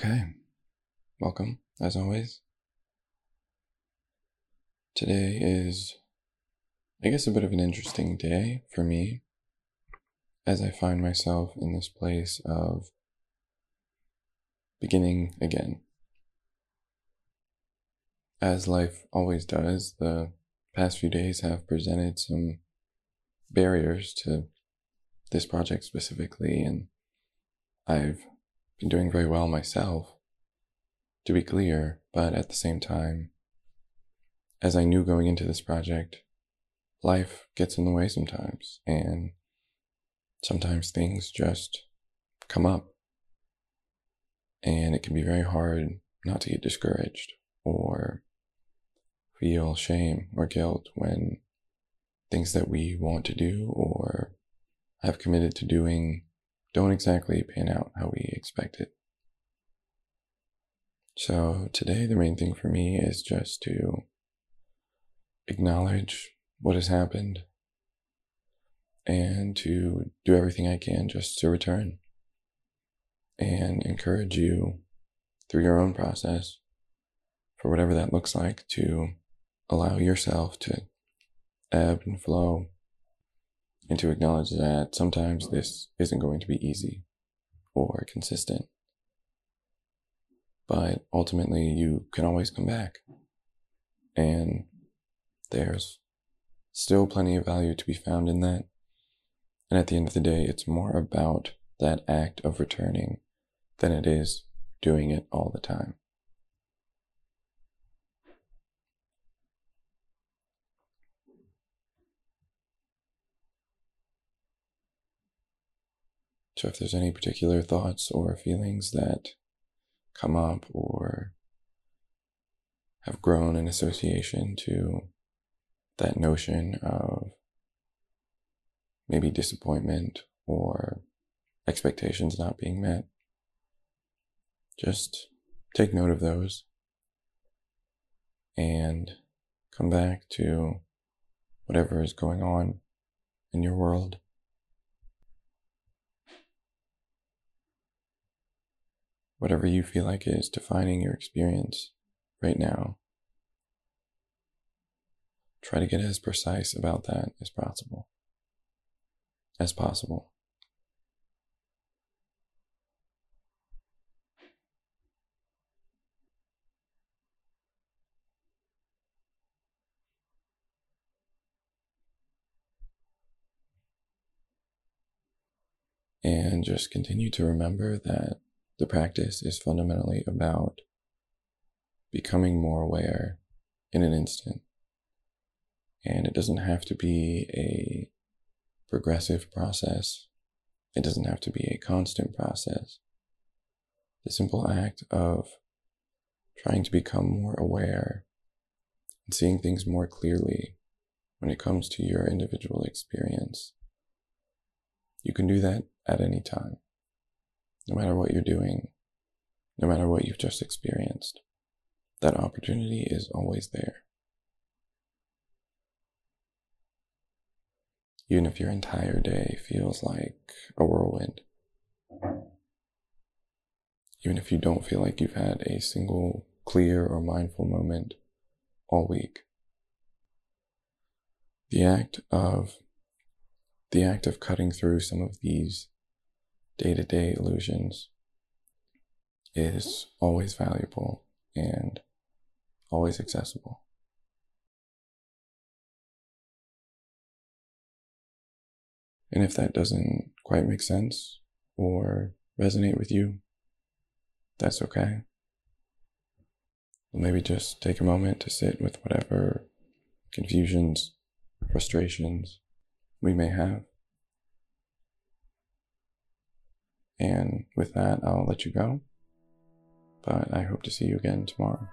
Okay, welcome as always. Today is, I guess, a bit of an interesting day for me as I find myself in this place of beginning again. As life always does, the past few days have presented some barriers to this project specifically, and I've been doing very well myself, to be clear, but at the same time, as I knew going into this project, life gets in the way sometimes, and sometimes things just come up. And it can be very hard not to get discouraged or feel shame or guilt when things that we want to do or have committed to doing don't exactly pan out how we expected. So today, the main thing for me is just to acknowledge what has happened and to do everything I can just to return and encourage you through your own process for whatever that looks like to allow yourself to ebb and flow and to acknowledge that sometimes this isn't going to be easy or consistent. But ultimately, you can always come back. And there's still plenty of value to be found in that. And at the end of the day, it's more about that act of returning than it is doing it all the time. So if there's any particular thoughts or feelings that come up or have grown in association to that notion of maybe disappointment or expectations not being met, just take note of those and come back to whatever is going on in your world whatever you feel like is defining your experience right now. Try to get as precise about that as possible. As possible. And just continue to remember that the practice is fundamentally about becoming more aware in an instant. And it doesn't have to be a progressive process. It doesn't have to be a constant process. The simple act of trying to become more aware and seeing things more clearly when it comes to your individual experience. You can do that at any time no matter what you're doing, no matter what you've just experienced. That opportunity is always there. Even if your entire day feels like a whirlwind. Even if you don't feel like you've had a single clear or mindful moment all week. The act of the act of cutting through some of these day to day illusions is always valuable and always accessible. And if that doesn't quite make sense or resonate with you, that's okay. maybe just take a moment to sit with whatever confusions, frustrations we may have. And with that, I'll let you go. But I hope to see you again tomorrow.